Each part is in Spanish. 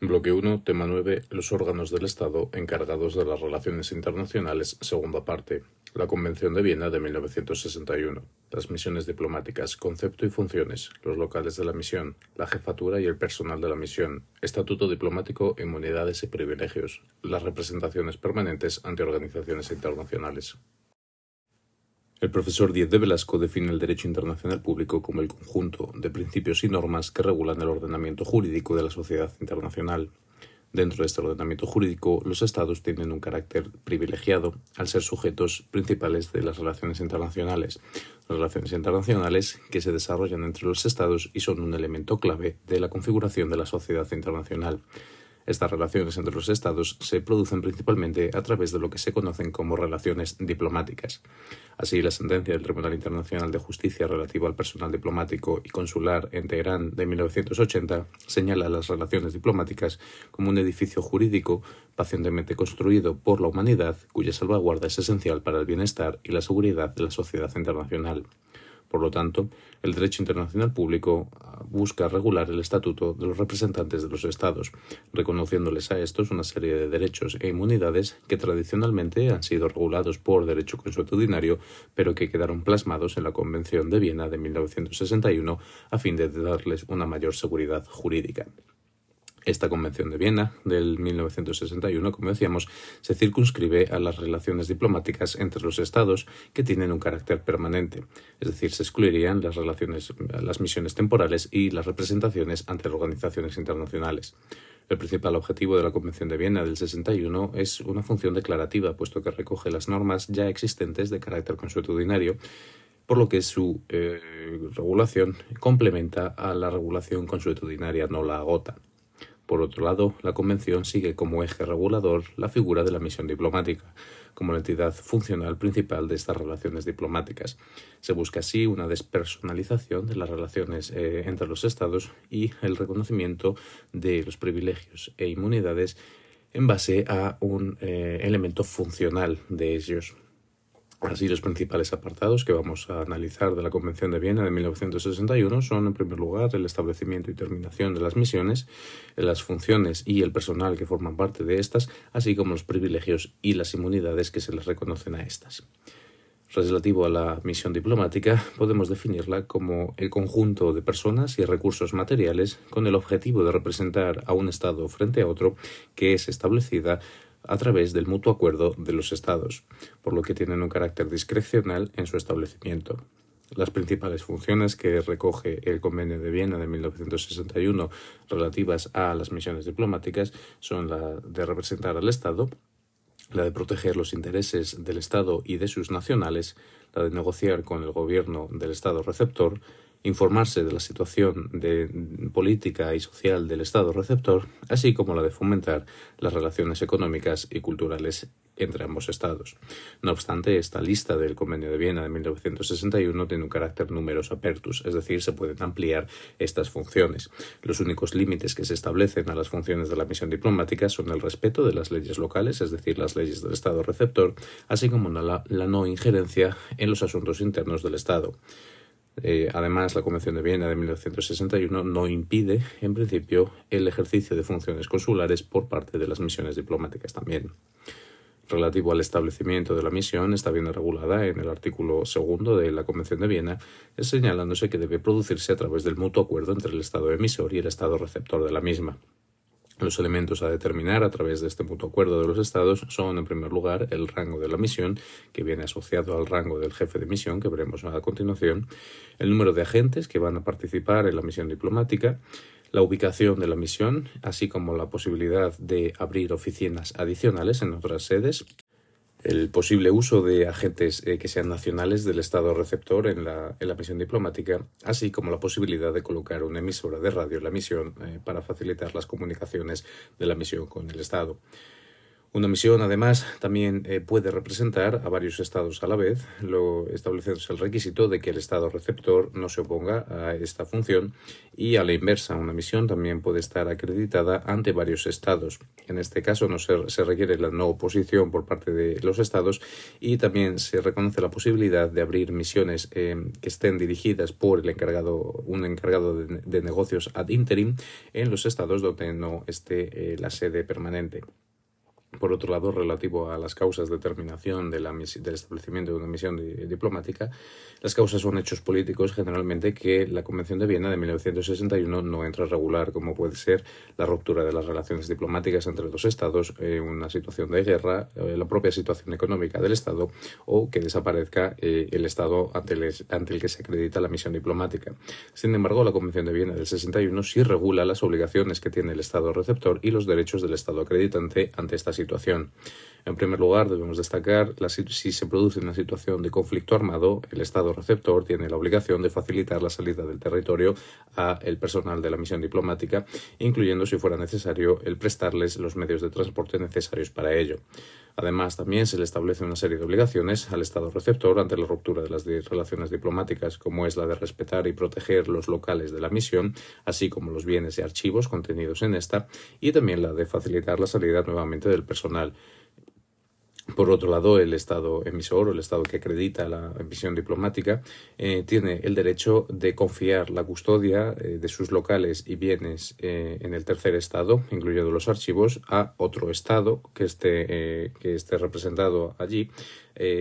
Bloque 1, tema 9. Los órganos del Estado encargados de las relaciones internacionales, segunda parte. La Convención de Viena de 1961. Las misiones diplomáticas, concepto y funciones, los locales de la misión, la jefatura y el personal de la misión, estatuto diplomático, inmunidades y privilegios, las representaciones permanentes ante organizaciones internacionales. El profesor Díez de Velasco define el derecho internacional público como el conjunto de principios y normas que regulan el ordenamiento jurídico de la sociedad internacional. Dentro de este ordenamiento jurídico, los Estados tienen un carácter privilegiado al ser sujetos principales de las relaciones internacionales. Las relaciones internacionales que se desarrollan entre los Estados y son un elemento clave de la configuración de la sociedad internacional. Estas relaciones entre los Estados se producen principalmente a través de lo que se conocen como relaciones diplomáticas. Así, la sentencia del Tribunal Internacional de Justicia relativa al personal diplomático y consular en Teherán de 1980 señala las relaciones diplomáticas como un edificio jurídico pacientemente construido por la humanidad cuya salvaguarda es esencial para el bienestar y la seguridad de la sociedad internacional. Por lo tanto, el derecho internacional público busca regular el estatuto de los representantes de los Estados, reconociéndoles a estos una serie de derechos e inmunidades que tradicionalmente han sido regulados por derecho consuetudinario, pero que quedaron plasmados en la Convención de Viena de 1961 a fin de darles una mayor seguridad jurídica. Esta Convención de Viena del 1961, como decíamos, se circunscribe a las relaciones diplomáticas entre los Estados que tienen un carácter permanente, es decir, se excluirían las relaciones, las misiones temporales y las representaciones ante organizaciones internacionales. El principal objetivo de la Convención de Viena del 61 es una función declarativa, puesto que recoge las normas ya existentes de carácter consuetudinario por lo que su eh, regulación complementa a la regulación consuetudinaria, no la agota. Por otro lado, la Convención sigue como eje regulador la figura de la misión diplomática, como la entidad funcional principal de estas relaciones diplomáticas. Se busca así una despersonalización de las relaciones eh, entre los Estados y el reconocimiento de los privilegios e inmunidades en base a un eh, elemento funcional de ellos. Así, los principales apartados que vamos a analizar de la Convención de Viena de 1961 son, en primer lugar, el establecimiento y terminación de las misiones, las funciones y el personal que forman parte de estas, así como los privilegios y las inmunidades que se les reconocen a estas. Relativo a la misión diplomática, podemos definirla como el conjunto de personas y recursos materiales con el objetivo de representar a un Estado frente a otro que es establecida a través del mutuo acuerdo de los Estados, por lo que tienen un carácter discrecional en su establecimiento. Las principales funciones que recoge el Convenio de Viena de 1961 relativas a las misiones diplomáticas son la de representar al Estado, la de proteger los intereses del Estado y de sus nacionales, la de negociar con el gobierno del Estado receptor, informarse de la situación política y social del Estado receptor, así como la de fomentar las relaciones económicas y culturales entre ambos Estados. No obstante, esta lista del Convenio de Viena de 1961 tiene un carácter numerus apertus, es decir, se pueden ampliar estas funciones. Los únicos límites que se establecen a las funciones de la misión diplomática son el respeto de las leyes locales, es decir, las leyes del Estado receptor, así como la no injerencia en los asuntos internos del Estado. Eh, además, la Convención de Viena de 1961 no impide, en principio, el ejercicio de funciones consulares por parte de las misiones diplomáticas también. Relativo al establecimiento de la misión, está bien regulada en el artículo segundo de la Convención de Viena, señalándose que debe producirse a través del mutuo acuerdo entre el Estado emisor y el Estado receptor de la misma. Los elementos a determinar a través de este mutuo acuerdo de los Estados son, en primer lugar, el rango de la misión, que viene asociado al rango del jefe de misión, que veremos a continuación, el número de agentes que van a participar en la misión diplomática, la ubicación de la misión, así como la posibilidad de abrir oficinas adicionales en otras sedes, el posible uso de agentes eh, que sean nacionales del Estado receptor en la, en la, misión diplomática, así como la posibilidad de colocar una emisora de radio en la misión eh, para facilitar las comunicaciones de la misión con el Estado. Una misión, además, también eh, puede representar a varios estados a la vez, lo, estableciéndose el requisito de que el estado receptor no se oponga a esta función y a la inversa, una misión también puede estar acreditada ante varios estados. En este caso no se, requiere la no oposición por parte de los estados y también se reconoce la posibilidad de abrir misiones eh, que estén dirigidas por el encargado, un encargado de, negocios ad interim en los estados donde no esté eh, la sede permanente. Por otro lado, relativo a las causas de terminación del establecimiento de una misión diplomática, las causas son hechos políticos generalmente que la Convención de Viena de 1961 no entra a regular, como puede ser la ruptura de las relaciones diplomáticas entre dos estados, eh, una situación de guerra, eh, la propia situación económica del Estado o que desaparezca eh, el Estado ante el, ante el que se acredita la misión diplomática. Sin embargo, la Convención de Viena del 61 sí regula las obligaciones que tiene el Estado receptor y los derechos del Estado acreditante ante esta situación situación. En primer lugar, debemos destacar la, si se produce una situación de conflicto armado, el Estado receptor tiene la obligación de facilitar la salida del territorio a el personal de la misión diplomática, incluyendo, si fuera necesario, el prestarles los medios de transporte necesarios para ello. Además, también se le establece una serie de obligaciones al Estado receptor ante la ruptura de las relaciones diplomáticas, como es la de respetar y proteger los locales de la misión, así como los bienes y archivos contenidos en esta, y también la de facilitar la salida nuevamente del personal. Por otro lado, el Estado emisor o el Estado que acredita la emisión diplomática eh, tiene el derecho de confiar la custodia eh, de sus locales y bienes eh, en el tercer Estado, incluyendo los archivos, a otro Estado que esté, que esté representado allí,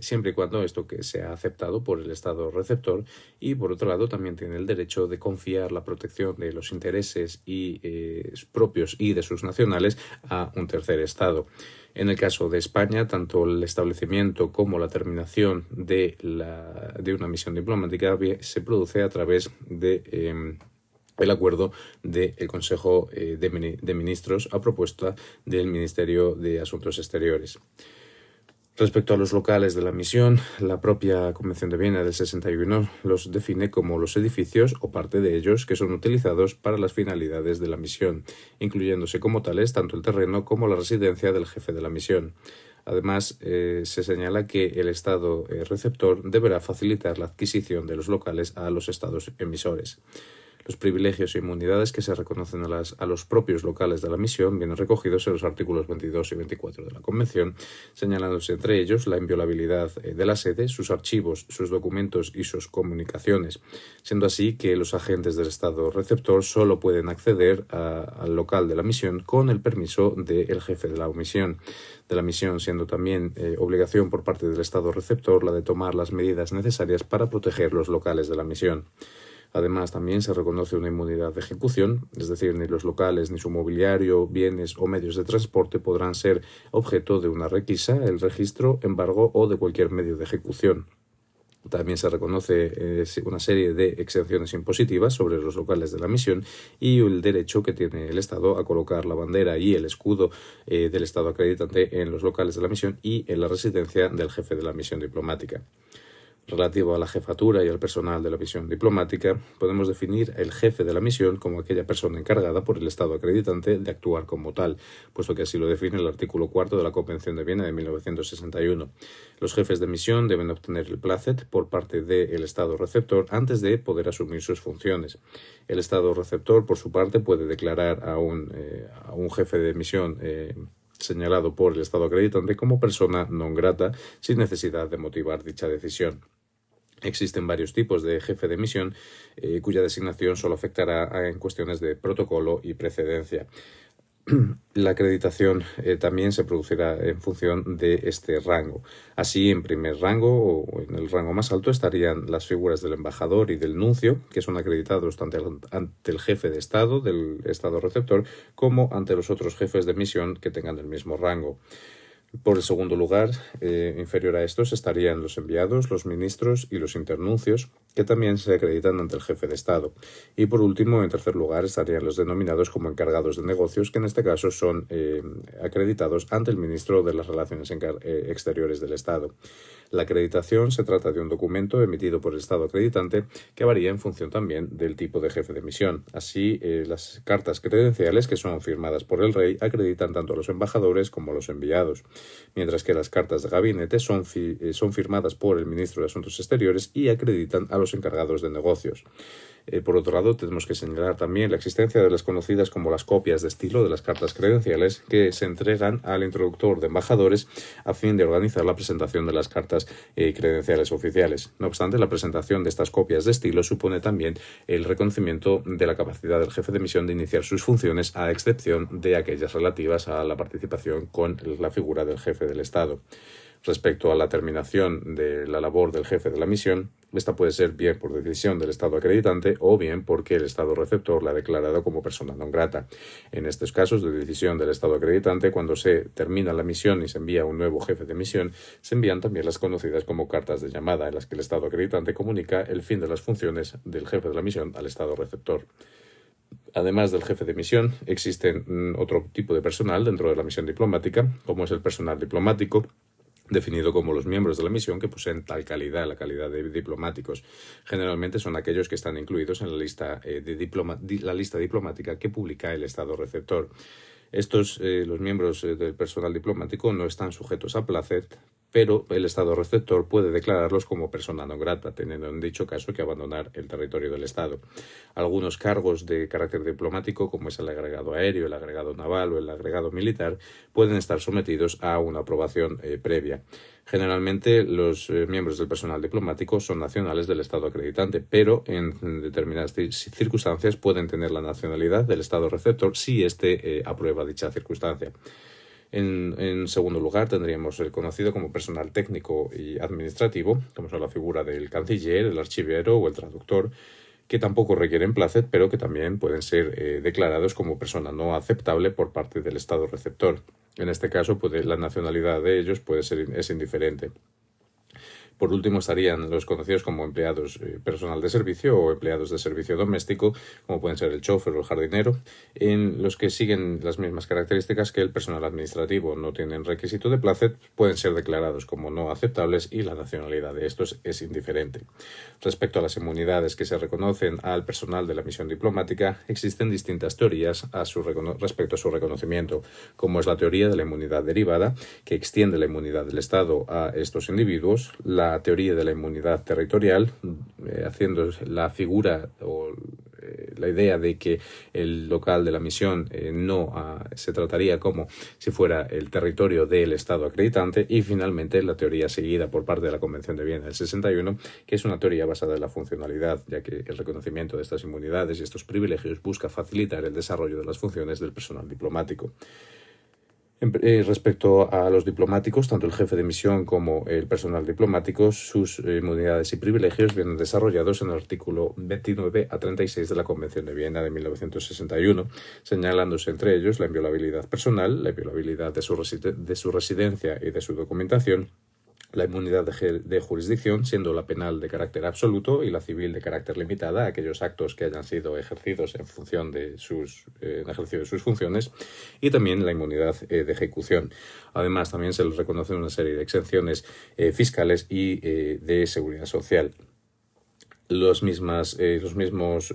siempre y cuando esto que sea aceptado por el Estado receptor. Y por otro lado, también tiene el derecho de confiar la protección de los intereses propios y de sus nacionales a un tercer Estado. En el caso de España, tanto el establecimiento como la terminación de, la, de una misión diplomática se produce a través de em, el acuerdo del Consejo eh, de Ministros a propuesta del Ministerio de Asuntos Exteriores. Respecto a los locales de la misión, la propia Convención de Viena del 61 los define como los edificios o parte de ellos que son utilizados para las finalidades de la misión, incluyéndose como tales tanto el terreno como la residencia del jefe de la misión. Además, eh, se señala que el Estado eh, receptor deberá facilitar la adquisición de los locales a los Estados emisores. Los privilegios e inmunidades que se reconocen a, los propios locales de la misión vienen recogidos en los artículos 22 y 24 de la Convención, señalándose entre ellos la inviolabilidad eh, de la sede, sus archivos, sus documentos y sus comunicaciones, siendo así que los agentes del Estado receptor solo pueden acceder al local de la misión con el permiso del jefe de la misión de la misión, siendo también eh, obligación por parte del Estado receptor la de tomar las medidas necesarias para proteger los locales de la misión. Además, también se reconoce una inmunidad de ejecución, es decir, ni los locales, ni su mobiliario, bienes o medios de transporte podrán ser objeto de una requisa, el registro, embargo o de cualquier medio de ejecución. También se reconoce eh, una serie de exenciones impositivas sobre los locales de la misión y el derecho que tiene el Estado a colocar la bandera y el escudo eh, del Estado acreditante en los locales de la misión y en la residencia del jefe de la misión diplomática relativo a la jefatura y al personal de la misión diplomática, podemos definir el jefe de la misión como aquella persona encargada por el Estado acreditante de actuar como tal, puesto que así lo define el artículo cuarto de la Convención de Viena de 1961. Los jefes de misión deben obtener el placet por parte del Estado receptor antes de poder asumir sus funciones. El Estado receptor, por su parte, puede declarar a un, eh, a un jefe de misión eh, señalado por el Estado acreditante como persona non grata sin necesidad de motivar dicha decisión. Existen varios tipos de jefe de misión eh, cuya designación solo afectará en cuestiones de protocolo y precedencia. La acreditación eh, también se producirá en función de este rango. Así, en primer rango o en el rango más alto estarían las figuras del embajador y del nuncio, que son acreditados tanto ante el jefe de Estado, del Estado receptor, como ante los otros jefes de misión que tengan el mismo rango. Por el segundo lugar, eh, inferior a estos, estarían los enviados, los ministros y los internuncios, que también se acreditan ante el jefe de Estado. Y por último, en tercer lugar, estarían los denominados como encargados de negocios, que en este caso son eh, acreditados ante el ministro de las Relaciones eh, Exteriores del Estado. La acreditación se trata de un documento emitido por el Estado acreditante que varía en función también del tipo de jefe de misión. Así, eh, las cartas credenciales que son firmadas por el rey acreditan tanto a los embajadores como a los enviados, mientras que las cartas de gabinete son, eh, son firmadas por el ministro de Asuntos Exteriores y acreditan a los encargados de negocios. Eh, por otro lado, tenemos que señalar también la existencia de las conocidas como las copias de estilo de las cartas credenciales que se entregan al introductor de embajadores a fin de organizar la presentación de las cartas eh, credenciales oficiales. No obstante, la presentación de estas copias de estilo supone también el reconocimiento de la capacidad del jefe de misión de iniciar sus funciones, a excepción de aquellas relativas a la participación con la figura del jefe del Estado. Respecto a la terminación de la labor del jefe de la misión, esta puede ser bien por decisión del Estado acreditante o bien porque el Estado receptor la ha declarado como persona non grata. En estos casos de decisión del Estado acreditante, cuando se termina la misión y se envía un nuevo jefe de misión, se envían también las conocidas como cartas de llamada, en las que el Estado acreditante comunica el fin de las funciones del jefe de la misión al Estado receptor. Además del jefe de misión, existen mm, otro tipo de personal dentro de la misión diplomática, como es el personal diplomático, definido como los miembros de la misión que poseen tal calidad, la calidad de diplomáticos. Generalmente son aquellos que están incluidos en la lista, eh, de la lista diplomática que publica el Estado receptor. Estos, eh, los miembros eh, del personal diplomático, no están sujetos a placet, pero el Estado receptor puede declararlos como persona no grata, teniendo en dicho caso que abandonar el territorio del Estado. Algunos cargos de carácter diplomático, como es el agregado aéreo, el agregado naval o el agregado militar, pueden estar sometidos a una aprobación eh, previa. Generalmente los eh, miembros del personal diplomático son nacionales del Estado acreditante, pero en determinadas circunstancias pueden tener la nacionalidad del Estado receptor si éste eh, aprueba dicha circunstancia. En, segundo lugar, tendríamos el conocido como personal técnico y administrativo, como son la figura del canciller, el archivero o el traductor, que tampoco requieren placet, pero que también pueden ser eh, declarados como persona no aceptable por parte del Estado receptor. En este caso, la nacionalidad de ellos puede ser es indiferente. Por último estarían los conocidos como empleados eh, personal de servicio o empleados de servicio doméstico, como pueden ser el chofer o el jardinero, en los que siguen las mismas características que el personal administrativo. No tienen requisito de placet, pueden ser declarados como no aceptables y la nacionalidad de estos es indiferente. Respecto a las inmunidades que se reconocen al personal de la misión diplomática, existen distintas teorías a su respecto a su reconocimiento, como es la teoría de la inmunidad derivada, que extiende la inmunidad del Estado a estos individuos, la teoría de la inmunidad territorial, eh, haciendo la figura o eh, la idea de que el local de la misión eh, no ah, se trataría como si fuera el territorio del Estado acreditante y finalmente la teoría seguida por parte de la Convención de Viena del 61, que es una teoría basada en la funcionalidad, ya que el reconocimiento de estas inmunidades y estos privilegios busca facilitar el desarrollo de las funciones del personal diplomático. Eh, respecto a los diplomáticos, tanto el jefe de misión como el personal diplomático, sus inmunidades y privilegios vienen desarrollados en el artículo 29 a 36 de la Convención de Viena de 1961, señalándose entre ellos la inviolabilidad personal, la inviolabilidad de su, de su residencia y de su documentación, la inmunidad de, jurisdicción, siendo la penal de carácter absoluto y la civil de carácter limitada aquellos actos que hayan sido ejercidos en función de sus eh, ejercicio de sus funciones, y también la inmunidad eh, de ejecución. Además, también se les reconoce una serie de exenciones eh, fiscales y de seguridad social. Los, mismas, los mismos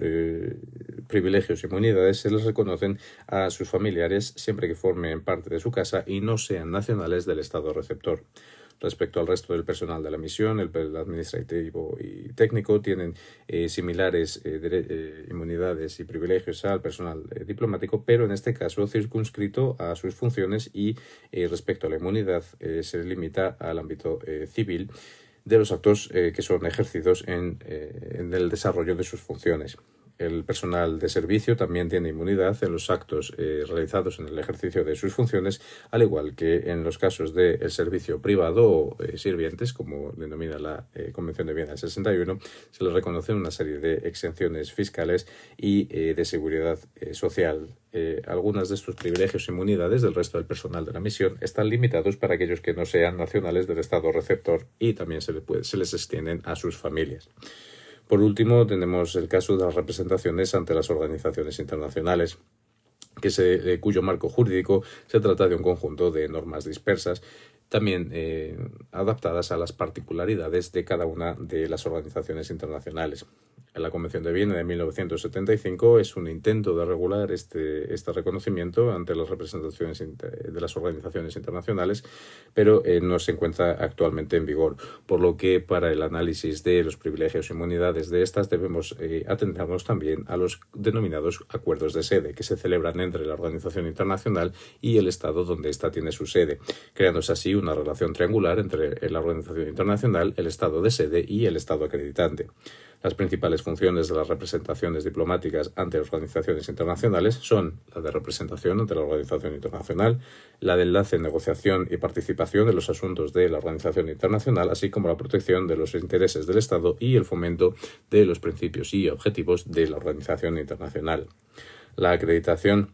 privilegios y inmunidades se les reconocen a sus familiares siempre que formen parte de su casa y no sean nacionales del Estado receptor respecto al resto del personal de la misión, el, administrativo y técnico tienen eh, similares eh, eh, inmunidades y privilegios al personal diplomático, pero en este caso circunscrito a sus funciones y respecto a la inmunidad se limita al ámbito civil de los actos que son ejercidos en el desarrollo de sus funciones. El personal de servicio también tiene inmunidad en los actos eh, realizados en el ejercicio de sus funciones, al igual que en los casos del servicio privado o eh, sirvientes, como denomina la eh, Convención de Viena del 61, se les reconocen una serie de exenciones fiscales y de seguridad social. algunas de estos privilegios e inmunidades del resto del personal de la misión están limitados para aquellos que no sean nacionales del Estado receptor y también se, se les extienden a sus familias. Por último, tenemos el caso de las representaciones ante las organizaciones internacionales se, cuyo marco jurídico se trata de un conjunto de normas dispersas también eh, adaptadas a las particularidades de cada una de las organizaciones internacionales. La Convención de Viena de 1975 es un intento de regular este, este reconocimiento ante las representaciones de las organizaciones internacionales, pero eh, no se encuentra actualmente en vigor, por lo que para el análisis de los privilegios e inmunidades de estas debemos eh, atendernos también a los denominados acuerdos de sede, que se celebran entre la organización internacional y el Estado donde ésta tiene su sede, creándose así una relación triangular entre la organización internacional, el Estado de sede y el Estado acreditante. Las principales funciones de las representaciones diplomáticas ante organizaciones internacionales son la de representación ante la organización internacional, la de enlace, negociación y participación de los asuntos de la organización internacional, así como la protección de los intereses del Estado y el fomento de los principios y objetivos de la organización internacional. La acreditación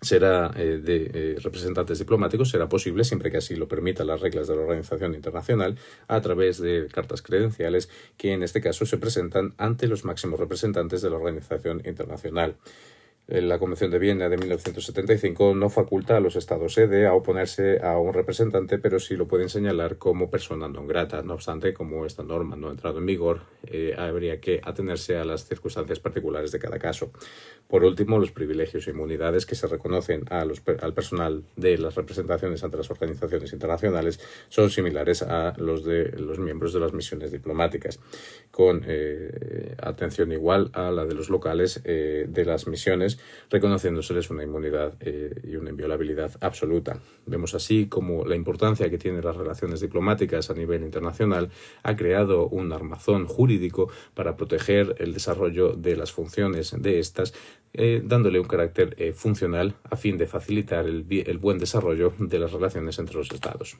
será eh, de eh, representantes diplomáticos será posible siempre que así lo permitan las reglas de la organización internacional a través de cartas credenciales que en este caso se presentan ante los máximos representantes de la organización internacional la Convención de Viena de 1975 no faculta a los estados sede a oponerse a un representante, pero sí lo pueden señalar como persona non grata. No obstante, como esta norma no ha entrado en vigor, eh, habría que atenerse a las circunstancias particulares de cada caso. Por último, los privilegios e inmunidades que se reconocen a los, al personal de las representaciones ante las organizaciones internacionales son similares a los de los miembros de las misiones diplomáticas, con eh, atención igual a la de los locales eh, de las misiones reconociéndoseles una inmunidad eh, y una inviolabilidad absoluta. Vemos así como la importancia que tienen las relaciones diplomáticas a nivel internacional ha creado un armazón jurídico para proteger el desarrollo de las funciones de estas, eh, dándole un carácter eh, funcional a fin de facilitar el buen desarrollo de las relaciones entre los Estados.